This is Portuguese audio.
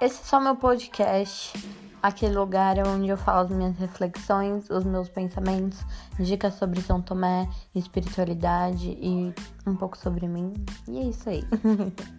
esse é só meu podcast, aquele lugar é onde eu falo as minhas reflexões, os meus pensamentos, dicas sobre São Tomé, espiritualidade e um pouco sobre mim. E é isso aí.